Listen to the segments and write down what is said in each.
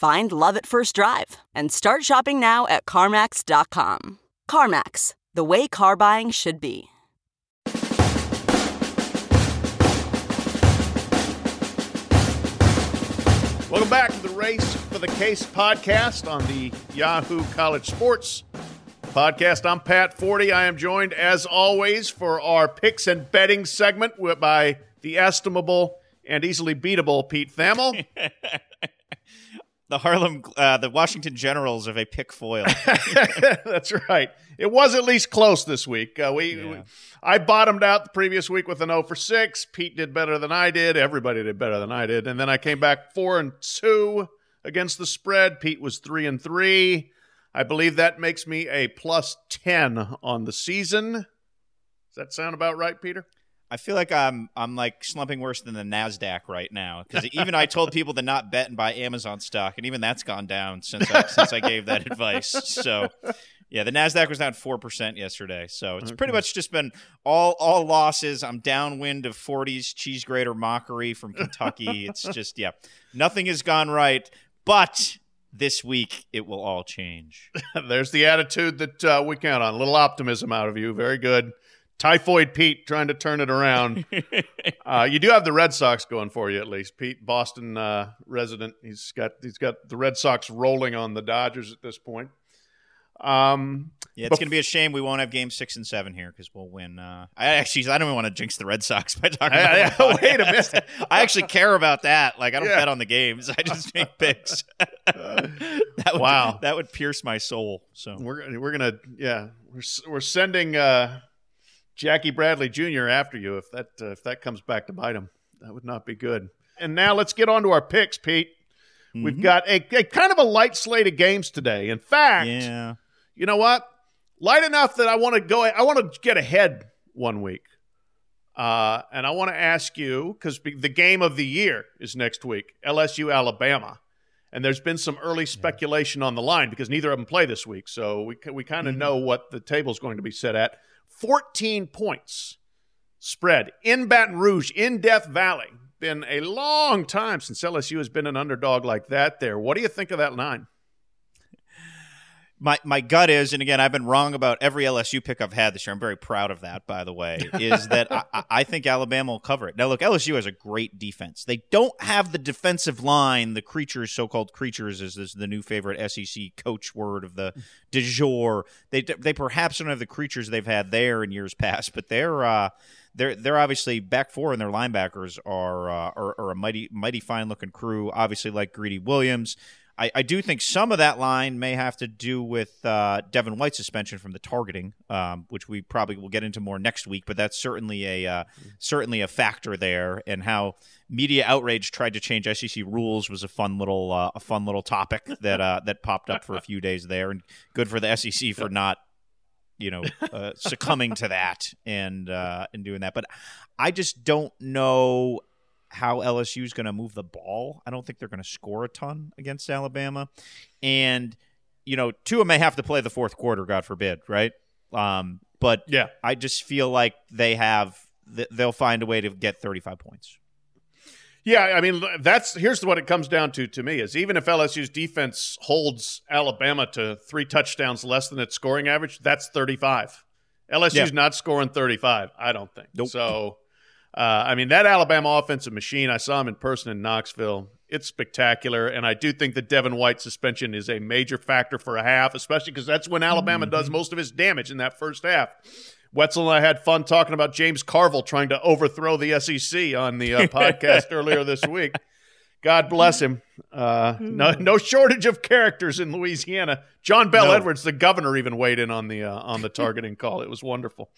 Find love at first drive and start shopping now at CarMax.com. CarMax, the way car buying should be. Welcome back to the Race for the Case podcast on the Yahoo College Sports podcast. I'm Pat Forde. I am joined, as always, for our picks and betting segment by the estimable and easily beatable Pete Thamel. the Harlem, uh, the Washington Generals of a pick foil. That's right. It was at least close this week. Uh, we, yeah. we, I bottomed out the previous week with an 0 for 6. Pete did better than I did. Everybody did better than I did. And then I came back 4 and 2 against the spread. Pete was 3 and 3. I believe that makes me a plus 10 on the season. Does that sound about right, Peter? I feel like I'm I'm like slumping worse than the Nasdaq right now because even I told people to not bet and buy Amazon stock, and even that's gone down since I, since I gave that advice. So, yeah, the Nasdaq was down four percent yesterday, so it's okay. pretty much just been all all losses. I'm downwind of Forde's cheese grater mockery from Kentucky. it's just yeah, nothing has gone right, but. This week, it will all change. There's the attitude that uh, we count on. A little optimism out of you. Very good. Typhoid Pete trying to turn it around. uh, you do have the Red Sox going for you at least. Pete, Boston uh, resident, he's got he's got the Red Sox rolling on the Dodgers at this point. Um, yeah, it's bef- going to be a shame we won't have Game Six and Seven here because we'll win. Uh, I actually I don't even want to jinx the Red Sox by talking about. I, wait a minute, I actually care about that. Like I don't yeah. bet on the games. I just make picks. that would, wow, that would pierce my soul. So we're we're gonna yeah we're we're sending. Uh, Jackie Bradley Jr. after you if that uh, if that comes back to bite him. That would not be good. And now let's get on to our picks, Pete. Mm-hmm. We've got a, a, kind of a light slate of games today. In fact, yeah. you know what? Light enough that I want to go. I want to get ahead one week, uh, and I want to ask you because the game of the year is next week, LSU Alabama, and there's been some early speculation yeah. on the line because neither of them play this week, so we we kind of mm-hmm. know what the table's going to be set at. 14 points spread in Baton Rouge, in Death Valley. Been a long time since LSU has been an underdog like that there. What do you think of that line? My my gut is, and again, I've been wrong about every LSU pick I've had this year. I'm very proud of that, by the way. Is that I, I, think Alabama will cover it. Now, look, LSU has a great defense. They don't have the defensive line, the creatures, so-called creatures, is this the new favorite SEC coach word of the de jour. They they perhaps don't have the creatures they've had there in years past, but they're. Uh, they're they're obviously back four and their linebackers are, uh, are, are a mighty mighty fine looking crew. Obviously, like Greedy Williams, I, I do think some of that line may have to do with uh, Devin White's suspension from the targeting, um, which we probably will get into more next week. But that's certainly a uh, certainly a factor there, and how media outrage tried to change SEC rules was a fun little uh, a fun little topic that uh, that popped up for a few days there, and good for the SEC for not you know uh, succumbing to that and uh, and doing that. But I just don't know how LSU is going to move the ball. I don't think they're going to score a ton against Alabama. And, you know, Tua may have to play the fourth quarter, God forbid, right? Um, but yeah, I just feel like they have, they'll find a way to get 35 points. Yeah, I mean that's here's what it comes down to to me is even if LSU's defense holds Alabama to three touchdowns less than its scoring average, that's 35. LSU's yeah. not scoring 35, I don't think. Nope. So uh, I mean, that Alabama offensive machine, I saw him in person in Knoxville. It's spectacular. And I do think the Devin White suspension is a major factor for a half, especially because that's when Alabama mm-hmm. does most of his damage in that first half. Wetzel and I had fun talking about James Carville trying to overthrow the SEC on the uh, podcast earlier this week. God bless him. Uh, no, no shortage of characters in Louisiana. John Bell no. Edwards, the governor, even weighed in on the uh, on the targeting call. It was wonderful.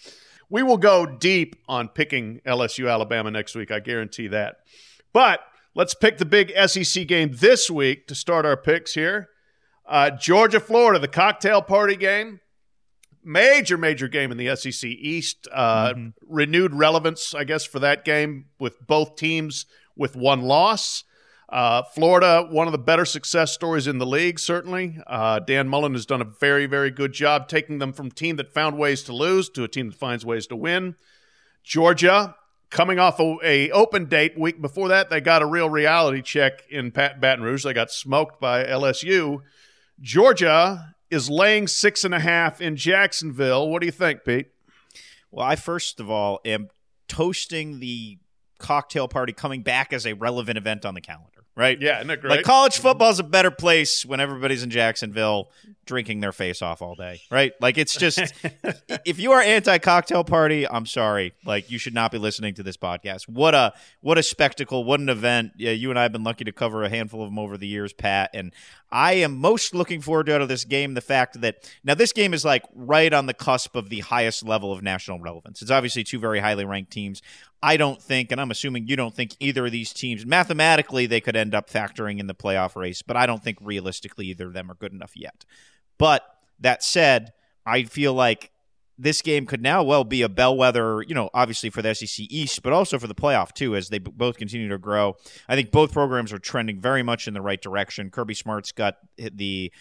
We will go deep on picking LSU Alabama next week. I guarantee that. But let's pick the big SEC game this week to start our picks here. Uh, Georgia, Florida, the cocktail party game. Major, major game in the SEC East. Uh, mm-hmm. Renewed relevance, I guess, for that game with both teams with one loss. Uh, Florida, one of the better success stories in the league, certainly. Uh, Dan Mullen has done a very, very good job taking them from a team that found ways to lose to a team that finds ways to win. Georgia, coming off a, a open date week before that, they got a real reality check in Pat Baton Rouge. They got smoked by LSU. Georgia is laying six and a half in Jacksonville. What do you think, Pete? Well, I first of all am toasting the cocktail party coming back as a relevant event on the calendar right? Yeah, isn't great? Like college mm-hmm. football's a better place when everybody's in Jacksonville drinking their face off all day, right? Like it's just if you are anti cocktail party, I'm sorry, like you should not be listening to this podcast. What a what a spectacle! What an event! Yeah, you and I have been lucky to cover a handful of them over the years, Pat, and I am most looking forward to out of this game the fact that now this game is like right on the cusp of the highest level of national relevance. It's obviously two very highly ranked teams. I don't think, and I'm assuming you don't think either of these teams mathematically they could end up factoring in the playoff race, but I don't think realistically either of them are good enough yet. But that said, I feel like this game could now well be a bellwether, you know, obviously for the SEC East, but also for the playoff too, as they both continue to grow. I think both programs are trending very much in the right direction. Kirby Smart's got the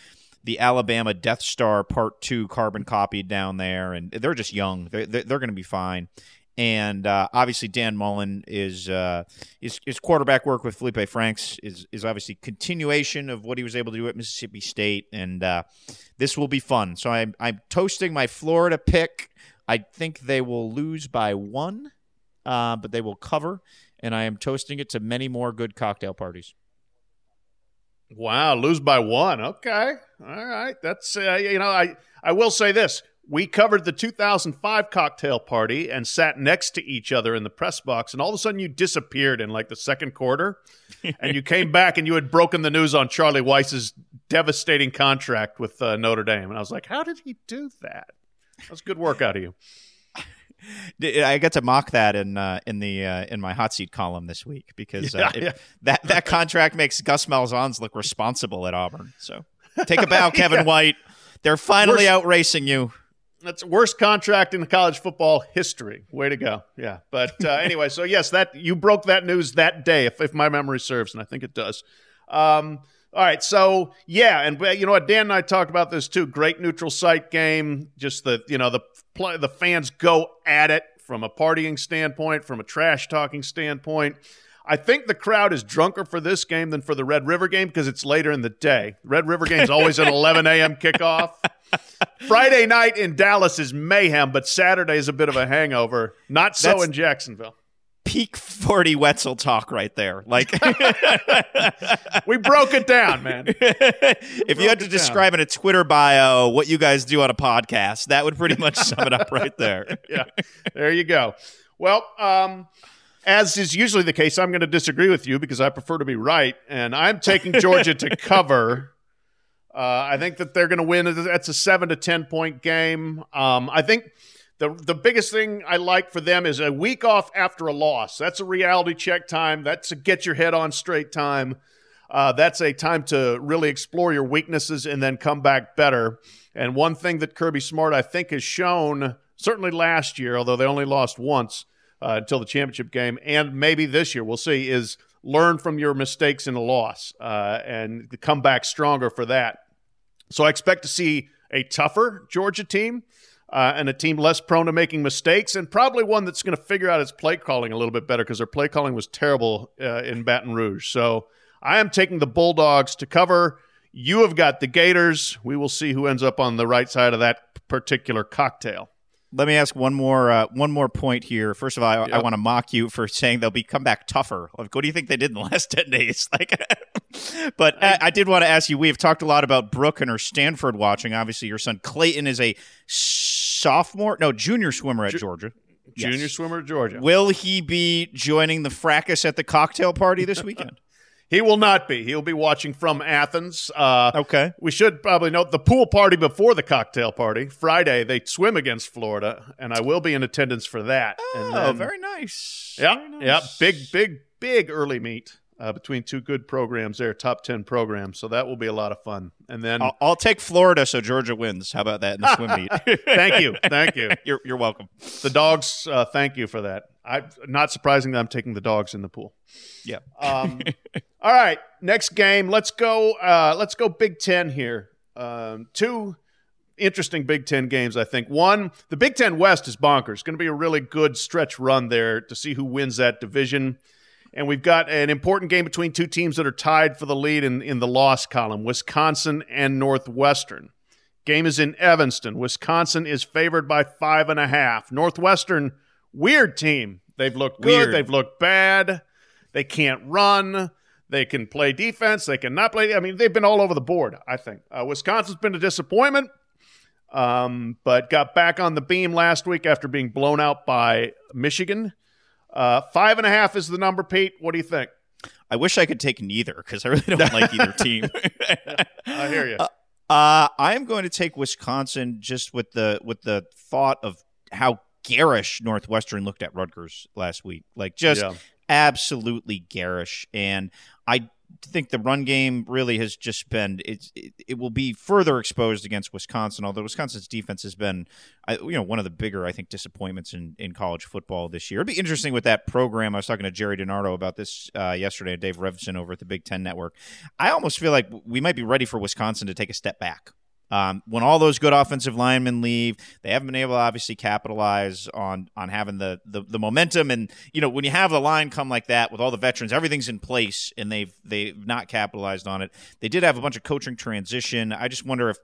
the Alabama Death Star Part Two carbon copied down there, and they're just young. They're, they're, they're going to be fine and uh, obviously Dan Mullen is uh, his, his quarterback work with Felipe Franks is is obviously continuation of what he was able to do at Mississippi State, and uh, this will be fun. So I'm I'm toasting my Florida pick. I think they will lose by one, uh, but they will cover, and I am toasting it to many more good cocktail parties. Wow, lose by one. Okay, all right. That's uh, you know I I will say this we covered the 2005 cocktail party and sat next to each other in the press box and all of a sudden you disappeared in like the second quarter and you came back and you had broken the news on charlie weis's devastating contract with uh, notre dame and i was like how did he do that that's good work out of you I get to mock that in uh, in the uh, in my hot seat column this week because uh, yeah, it, yeah. that that contract makes Gus Malzahn's look responsible at Auburn. So take a bow, Kevin yeah. White. They're finally We're, outracing you. That's worst contract in the college football history. Way to go. Yeah. But uh, anyway, so yes, that you broke that news that day, if, if my memory serves, and I think it does. Um, all right, so yeah, and you know what, Dan and I talked about this too. Great neutral site game. Just the you know the play, the fans go at it from a partying standpoint, from a trash talking standpoint. I think the crowd is drunker for this game than for the Red River game because it's later in the day. Red River game is always an 11 a.m. kickoff. Friday night in Dallas is mayhem, but Saturday is a bit of a hangover. Not so That's in Jacksonville. Peak Forde Wetzel talk right there. Like we broke it down, man. if you had to describe down. in a Twitter bio what you guys do on a podcast, that would pretty much sum it up right there. yeah. There you go. Well, um, as is usually the case, I'm going to disagree with you because I prefer to be right, and I'm taking Georgia to cover. Uh, I think that they're going to win. That's a seven to ten point game. Um, I think the the biggest thing I like for them is a week off after a loss. That's a reality check time. That's a get your head on straight time. Uh, that's a time to really explore your weaknesses and then come back better. And one thing that Kirby Smart I think has shown, certainly last year, although they only lost once, uh, until the championship game, and maybe this year we'll see is learn from your mistakes in a loss uh, and come back stronger for that. So I expect to see a tougher Georgia team. Uh, and a team less prone to making mistakes, and probably one that's going to figure out its play calling a little bit better because their play calling was terrible uh, in Baton Rouge. So I am taking the Bulldogs to cover. You have got the Gators. We will see who ends up on the right side of that particular cocktail. Let me ask one more uh, one more point here. First of all, I, Yep. I want to mock you for saying they'll be come back tougher. Like, what do you think they did in the last ten days? Like, but I, I did want to ask you. We have talked a lot about Brooke and her Stanford watching. Obviously, your son Clayton is a sophomore, no junior swimmer at Ju- Georgia. Junior Yes. swimmer at Georgia. Will he be joining the fracas at the cocktail party this weekend? He will not be. He'll be watching from Athens. Uh, okay. We should probably note the pool party before the cocktail party. Friday, they swim against Florida, and I will be in attendance for that. and Oh, then- very nice. Yeah, Very nice. yeah. Big, big, big early meet uh, between two good programs there, top 10 programs. So that will be a lot of fun. And then, I'll, I'll take Florida so Georgia wins. How about that in the swim meet? thank you. Thank you. You're, you're welcome. The dogs, uh, thank you for that. I Not surprising that I'm taking the dogs in the pool. Yeah. Um, all right, next game. Let's go. Uh, let's go Big Ten here. Um, two interesting Big Ten games. I think one, the Big Ten West is bonkers. Going to be a really good stretch run there to see who wins that division. And we've got an important game between two teams that are tied for the lead in, in the loss column Wisconsin and Northwestern. Game is in Evanston. Wisconsin is favored by five and a half. Northwestern, weird team. They've looked good, Weird. they've looked bad. They can't run. They can play defense. They can not play. I mean, they've been all over the board, I think. Uh, Wisconsin's been a disappointment, um, but got back on the beam last week after being blown out by Michigan. Uh, five and a half is the number, Pete. What do you think? I wish I could take neither because I really don't like either team. I hear you. Uh, I am going to take Wisconsin just with the with the thought of how garish Northwestern looked at Rutgers last week. Like just Yeah. absolutely garish. And I think the run game really has just been it, it will be further exposed against Wisconsin. Although Wisconsin's defense has been, you know, one of the bigger I think disappointments in in college football this year. It'd be interesting with that program. I was talking to Jerry DiNardo about this uh, yesterday. Dave Revsine over at the Big Ten Network. I almost feel like we might be ready for Wisconsin to take a step back. Um, when all those good offensive linemen leave, they haven't been able to obviously capitalize on on having the, the the momentum. And you know, when you have the line come like that with all the veterans, everything's in place, and they've they've not capitalized on it. They did have a bunch of coaching transition. I just wonder if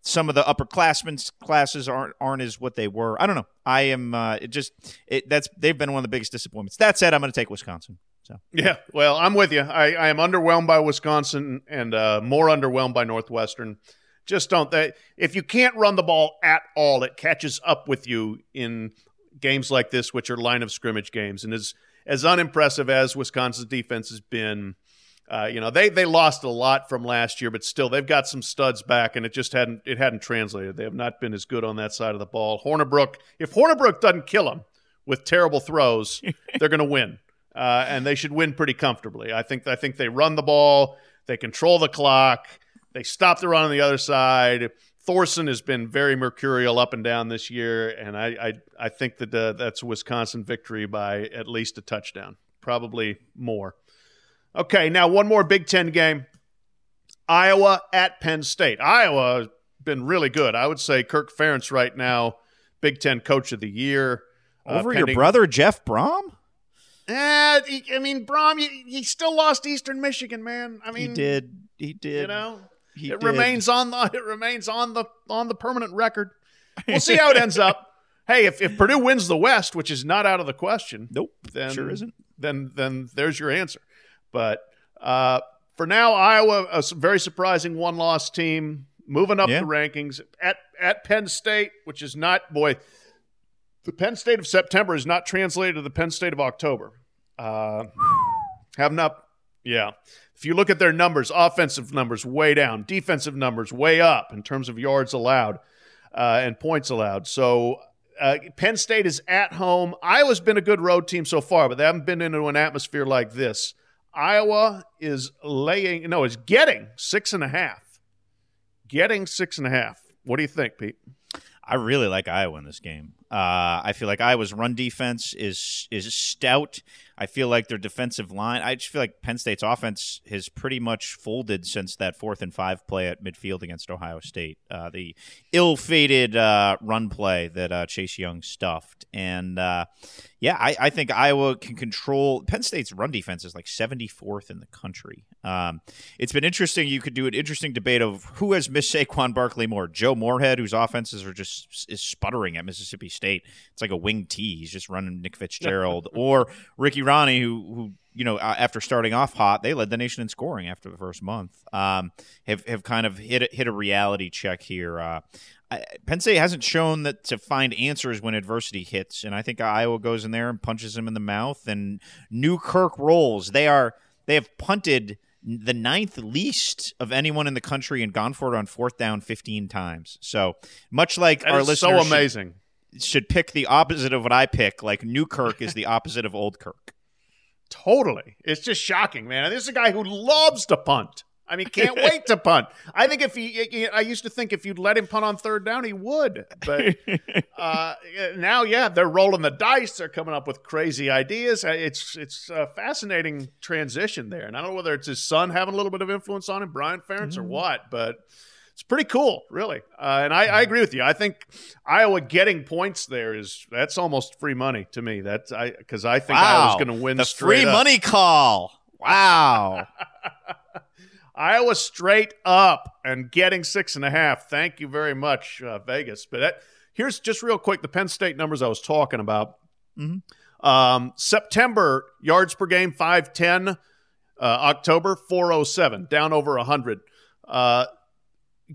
some of the upperclassmen classes aren't aren't as what they were. I don't know. I am uh, it just it that's they've been one of the biggest disappointments. That said, I'm going to take Wisconsin. So Yeah, well, I'm with you. I, I am underwhelmed by Wisconsin and uh, more underwhelmed by Northwestern. Just don't. They, if you can't run the ball at all, it catches up with you in games like this, which are line of scrimmage games. And as as unimpressive as Wisconsin's defense has been, uh, you know they they lost a lot from last year, but still they've got some studs back, and it just hadn't it hadn't translated. They have not been as good on that side of the ball. Hornibrook, if Hornibrook doesn't kill them with terrible throws, they're going to win uh, and they should win pretty comfortably. I think I think they run the ball, they control the clock, they stop the run on the other side. Thorson has been very mercurial up and down this year, and I I, I think that uh, that's a Wisconsin victory by at least a touchdown, probably more. Okay, now one more Big Ten game: Iowa at Penn State. Iowa has been really good. I would say Kirk Ferentz right now, Big Ten Coach of the Year. uh, over your brother Jeff Brohm, Eh, I mean, Brohm, he, he still lost Eastern Michigan, man. I mean, he did. He did. You know, he it did. remains on the it remains on the on the permanent record. We'll see how it ends up. Hey, if, if Purdue wins the West, which is not out of the question, Nope. then sure isn't. Then then there's your answer. But uh, for now, Iowa, a very surprising one loss team, moving up Yeah. the rankings at at Penn State, which is not boy. The Penn State of September is not translated to the Penn State of October. Uh, have not, yeah. If you look at their numbers, offensive numbers way down, defensive numbers way up in terms of yards allowed uh, and points allowed. So uh, Penn State is at home. Iowa's been a good road team so far, but they haven't been into an atmosphere like this. Iowa is laying, no, is getting six and a half. Getting six and a half. What do you think, Pete? I really like Iowa in this game. Uh, I feel like Iowa's run defense is is stout. I feel like their defensive line. I just feel like Penn State's offense has pretty much folded since that fourth and five play at midfield against Ohio State. Uh, the ill-fated uh, run play that uh, Chase Young stuffed, and uh, yeah, I, I think Iowa can control. Penn State's run defense is like 74th in the country. Um, it's been interesting. You could do an interesting debate of who has missed Saquon Barkley more, Joe Moorhead, whose offenses are just is sputtering at Mississippi State State. It's like a wing T. He's just running Nick Fitzgerald or Ricky Rahne, who who you know after starting off hot, they led the nation in scoring after the first month. Um, have have kind of hit a, hit a reality check here. Uh, Penn State hasn't shown that to find answers when adversity hits, and I think Iowa goes in there and punches him in the mouth. And Newkirk rolls. They are they have punted the ninth least of anyone in the country and gone for it on fourth down 15 times. So much like that our listeners, so amazing. Should, pick the opposite of what I pick. Like new Kirk is the opposite of Old Kirk. Totally, it's just shocking, man. This is a guy who loves to punt. I mean, can't wait to punt. I think if he, I used to think if you'd let him punt on third down, he would. But uh, now, yeah, they're rolling the dice. They're coming up with crazy ideas. Uh, it's it's a fascinating transition there, and I don't know whether it's his son having a little bit of influence on him, Brian Ferentz, mm-hmm. or what. But it's pretty cool, really. Uh, and I, I, agree with you. I think Iowa getting points there is that's almost free money to me. That's I because I think wow. Iowa's going to win the free up. money call. Wow. Iowa straight up and getting six and a half. Thank you very much, uh, Vegas. But that, here's just real quick the Penn State numbers I was talking about. Mm-hmm. Um, September yards per game 510. Uh, October 407, down over 100. Uh,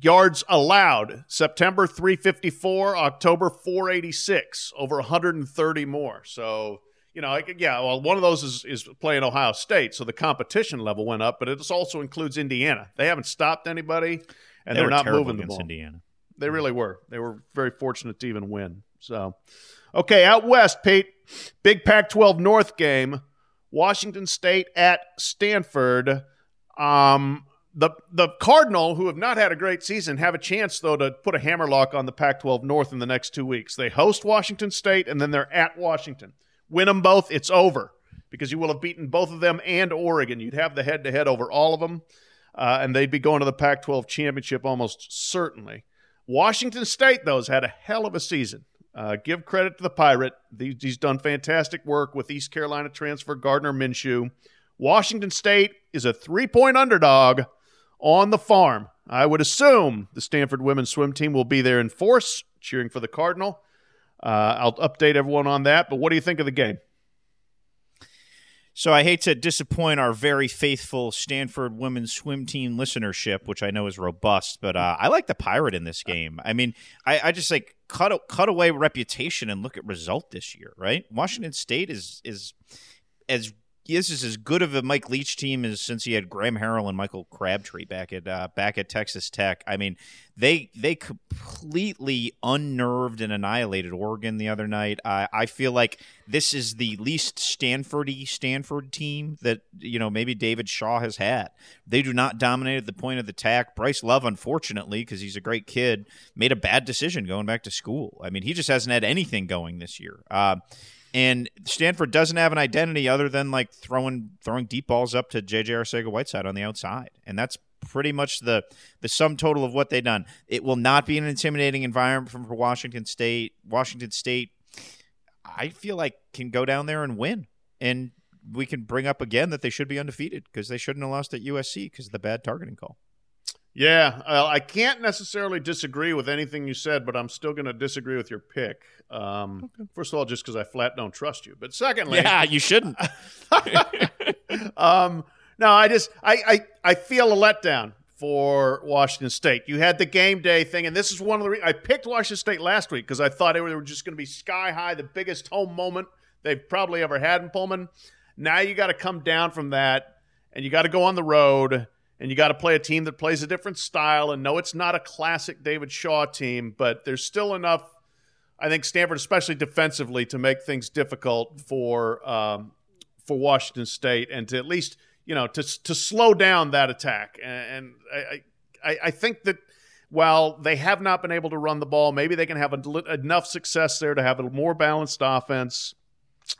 yards allowed September 354, October 486, over 130 more. So you know, yeah, well, one of those is, is playing Ohio State, so the competition level went up, but it also includes Indiana. They haven't stopped anybody, and they are not moving the ball. Indiana. They really were. They were very fortunate to even win. So, okay, out west, Pete, big Pac-12 North game, Washington State at Stanford. Um, the the Cardinal, who have not had a great season, have a chance though to put a hammerlock on the Pac-12 North in the next two weeks. They host Washington State, and then they're at Washington. Win them both, it's over because you will have beaten both of them and Oregon. You'd have the head to head over all of them, uh, and they'd be going to the Pac 12 championship almost certainly. Washington State, though, has had a hell of a season. Uh, give credit to the Pirate. He's done fantastic work with East Carolina transfer Gardner Minshew. Washington State is a three point underdog on the farm. I would assume the Stanford women's swim team will be there in force, cheering for the Cardinal. Uh, I'll update everyone on that. But what do you think of the game? So I hate to disappoint our very faithful Stanford women's swim team listenership, which I know is robust, but uh, I like the pirate in this game. I mean, I, I just like cut cut away reputation and look at result this year, right? Washington State is is as this is as good of a Mike Leach team as since he had Graham Harrell and Michael Crabtree back at uh, back at Texas Tech. I mean, they they completely unnerved and annihilated Oregon the other night. I, I feel like this is the least Stanfordy Stanford team that you know maybe David Shaw has had. They do not dominate at the point of the attack. Bryce Love, unfortunately, because he's a great kid, made a bad decision going back to school. I mean, he just hasn't had anything going this year. Uh, and Stanford doesn't have an identity other than like throwing throwing deep balls up to JJ Arcega Whiteside on the outside. And that's pretty much the the sum total of what they've done. It will not be an intimidating environment for Washington State. Washington State I feel like can go down there and win. And we can bring up again that they should be undefeated because they shouldn't have lost at USC because of the bad targeting call. Yeah, I can't necessarily disagree with anything you said, but I'm still going to disagree with your pick. Um, okay. First of all, just because I flat don't trust you, but secondly, yeah, you shouldn't. um, no, I just I, I I feel a letdown for Washington State. You had the game day thing, and this is one of the re- I picked Washington State last week because I thought they were, they were just going to be sky high, the biggest home moment they've probably ever had in Pullman. Now you got to come down from that, and you got to go on the road and you got to play a team that plays a different style. And no, it's not a classic David Shaw team, but there's still enough, I think, Stanford, especially defensively, to make things difficult for um, for Washington State and to at least you know to to slow down that attack. And, I, I I think that while they have not been able to run the ball, maybe they can have a, enough success there to have a more balanced offense.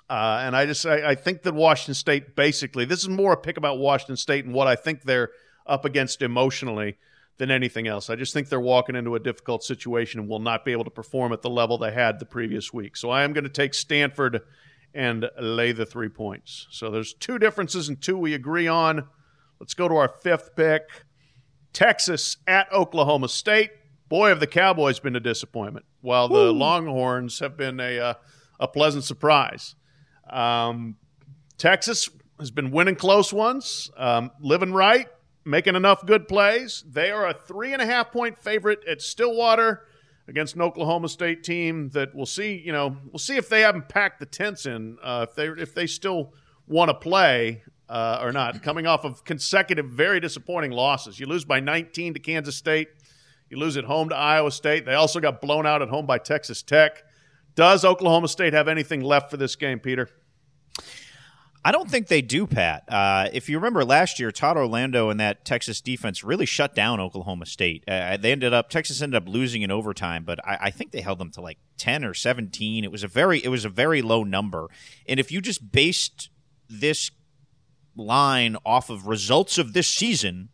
Uh, and I just I, I, think that Washington State basically this is more a pick about Washington State and what I think they're up against emotionally than anything else. I just think they're walking into a difficult situation and will not be able to perform at the level they had the previous week. So I am going to take Stanford and lay the three points. So there's two differences and two we agree on. Let's go to our fifth pick Texas at Oklahoma State. boy, have the Cowboys been a disappointment, while the Longhorns have been a uh, a pleasant surprise. Um, Texas has been winning close ones, um, living right, making enough good plays. They are a three and a half point favorite at Stillwater against an Oklahoma State team that we'll see. You know, we'll see if they haven't packed the tents in, uh, if they if they still want to play uh, or not. Coming off of consecutive very disappointing losses, you lose by 19 to Kansas State. You lose at home to Iowa State. They also got blown out at home by Texas Tech. Does Oklahoma State have anything left for this game, Peter? I don't think they do, Pat. Uh, if you remember last year, Todd Orlando and that Texas defense really shut down Oklahoma State. Uh, they ended up Texas ended up losing in overtime, but I, I, think they held them to like ten or seventeen. It was a very it was a very low number. And if you just based this line off of results of this season,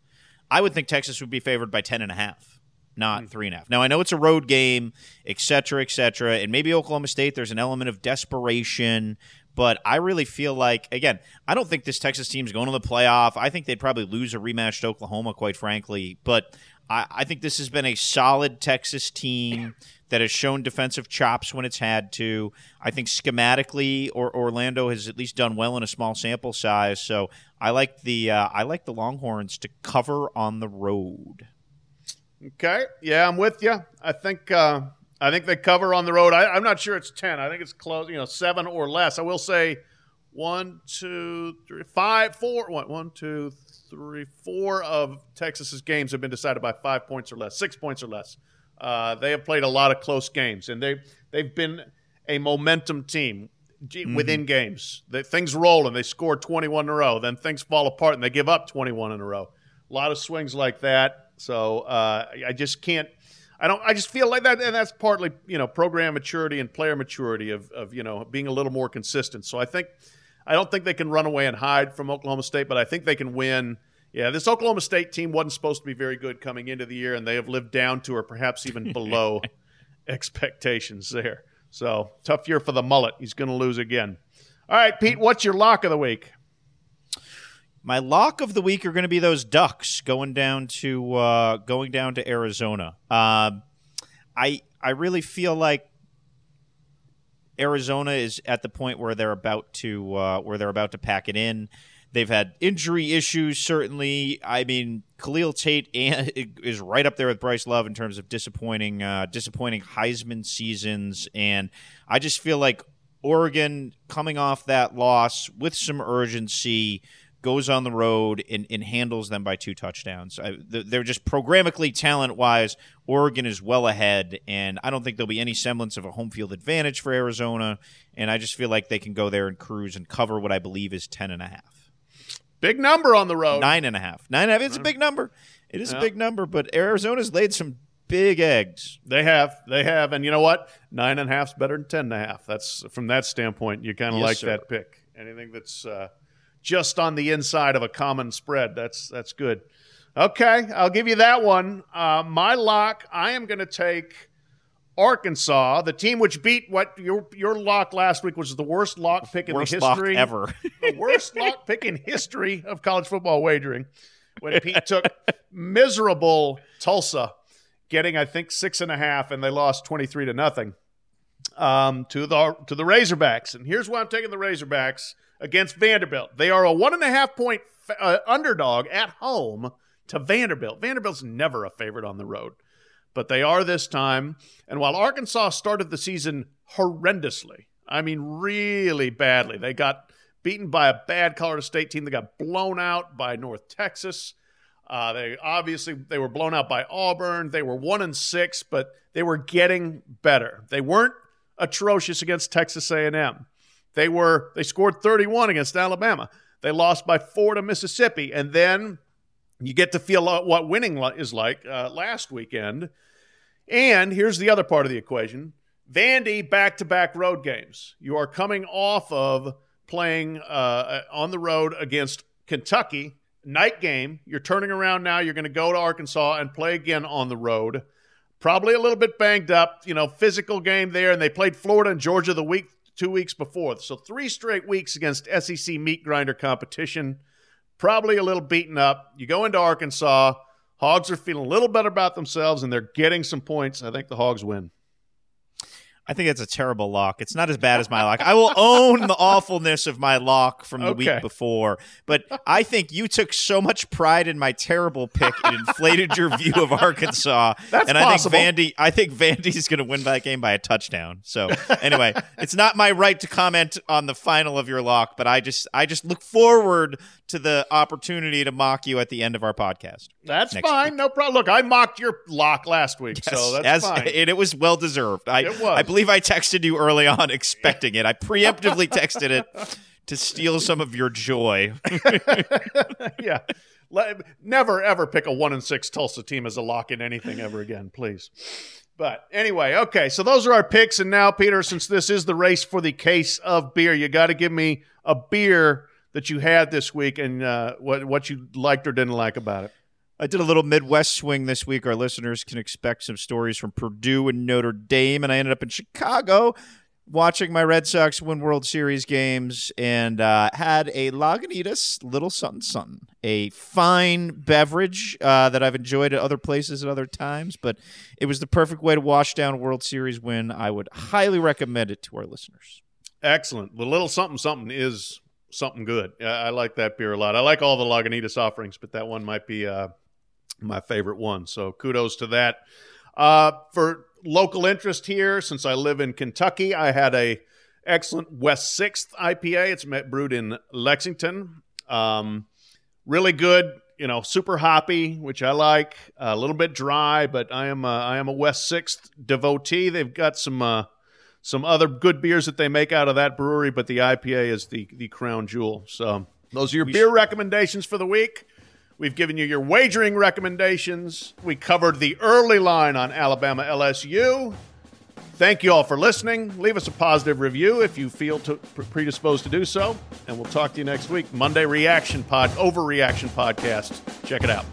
I would think Texas would be favored by ten and a half not three and a half. Now I know it's a road game, et cetera, et cetera, and maybe Oklahoma State. There's an element of desperation, but I really feel like again, I don't think this Texas team's going to the playoff. I think they'd probably lose a rematch to Oklahoma, quite frankly. But I, I think this has been a solid Texas team that has shown defensive chops when it's had to. I think schematically, or Orlando has at least done well in a small sample size. So I like the uh, I like the Longhorns to cover on the road. Okay, yeah, I'm with you. I think uh, I think they cover on the road. I, am not sure it's ten. I think it's close. You know, seven or less. I will say one, two, three, five, four. One, one, two, three, four of Texas's games have been decided by five points or less, six points or less. Uh, they have played a lot of close games, and they they've been a momentum team mm-hmm. within games. They, things roll and they score 21 in a row. Then things fall apart and they give up 21 in a row. A lot of swings like that. So uh, I just can't. I don't. I just feel like that, and that's partly you know program maturity and player maturity of of you know being a little more consistent. So I think I don't think they can run away and hide from Oklahoma State, but I think they can win. Yeah, this Oklahoma State team wasn't supposed to be very good coming into the year, and they have lived down to or perhaps even below expectations there. So tough year for the mullet. He's going to lose again. All right, Pete, what's your lock of the week? My lock of the week are going to be those Ducks going down to uh, going down to Arizona. Uh, I I really feel like Arizona is at the point where they're about to uh, where they're about to pack it in. They've had injury issues, certainly. I mean, Khalil Tate is right up there with Bryce Love in terms of disappointing, uh, disappointing Heisman seasons, and I just feel like Oregon coming off that loss with some urgency goes on the road and, and handles them by two touchdowns. I, they're just programmatically talent wise, Oregon is well ahead, and I don't think there'll be any semblance of a home field advantage for Arizona. And I just feel like they can go there and cruise and cover what I believe is ten and a half. Big number on the road. Nine and a half. Nine and a half. It's a big number. It is yeah. a big number, but Arizona's laid some big eggs. They have, they have, and you know what? Nine and a half's better than ten and a half. That's from that standpoint. You kind of yes, like sir. that pick. Anything that's uh, just on the inside of a common spread. That's that's good. Okay, I'll give you that one. Uh, my lock, I am going to take Arkansas, the team which beat what your your lock last week was the worst lock pick in worst the history ever. the worst lock pick in history of college football wagering. When Pete took miserable Tulsa, getting I think six and a half, and they lost twenty three to nothing um, to the to the Razorbacks. And here's why I'm taking the Razorbacks against Vanderbilt. They are a one and a half point uh, underdog at home to Vanderbilt. Vanderbilt's never a favorite on the road, but they are this time. And while Arkansas started the season horrendously, I mean, really badly, they got beaten by a bad Colorado State team. They got blown out by North Texas. Uh, they obviously they were blown out by Auburn. They were one and six, but they were getting better. They weren't atrocious against Texas A&M. They were they scored 31 against Alabama. They lost by four to Mississippi, and then you get to feel what winning is like uh, last weekend. And here's the other part of the equation: Vandy back-to-back road games. You are coming off of playing uh, on the road against Kentucky, night game. You're turning around now. You're going to go to Arkansas and play again on the road. Probably a little bit banged up, you know, physical game there. And they played Florida and Georgia the week two weeks before. So three straight weeks against SEC meat grinder competition. Probably a little beaten up. You go into Arkansas. Hogs are feeling a little better about themselves and they're getting some points. I think the Hogs win. I think it's a terrible lock. It's not as bad as my lock. I will own the awfulness of my lock from the Okay. week before, but I think you took so much pride in my terrible pick it inflated your view of Arkansas. That's and possible. I think Vandy I think Vandy's going to win that game by a touchdown. So, anyway, it's not my right to comment on the final of your lock, but I just I just look forward to the opportunity to mock you at the end of our podcast. That's fine. week. No problem. Look, I mocked your lock last week, so that's As- fine. And it was well deserved. I, It was. I believe I texted you early on expecting it. I preemptively texted it to steal some of your joy. yeah. Never ever pick a one and six Tulsa team as a lock in anything ever again, please. But anyway, okay. So those are our picks, and now Peter, since this is the race for the case of beer, you got to give me a beer that you had this week and uh, what what you liked or didn't like about it. I did a little Midwest swing this week. Our listeners can expect some stories from Purdue and Notre Dame, and I ended up in Chicago watching my Red Sox win World Series games and uh, had a Lagunitas Little Something Something, a fine beverage uh, that I've enjoyed at other places at other times, but it was the perfect way to wash down World Series win. I would highly recommend it to our listeners. Excellent. The little something something is something good. I, I like that beer a lot. I like all the Lagunitas offerings, but that one might be uh, my favorite one. So kudos to that. Uh, for local interest here, since I live in Kentucky, I had a excellent West Sixth IPA. It's met, brewed in Lexington. Um, really good. You know, super hoppy, which I like. a little bit dry, but I am a, I am a West Sixth devotee. They've got some. Uh, some other good beers that they make out of that brewery, but the IPA is the the crown jewel. So those are your beer recommendations for the week. We've given you your wagering recommendations. We covered the early line on Alabama LSU. Thank you all for listening. Leave us a positive review if you feel to, predisposed to do so, and we'll talk to you next week. Monday reaction pod, overreaction podcast. Check it out.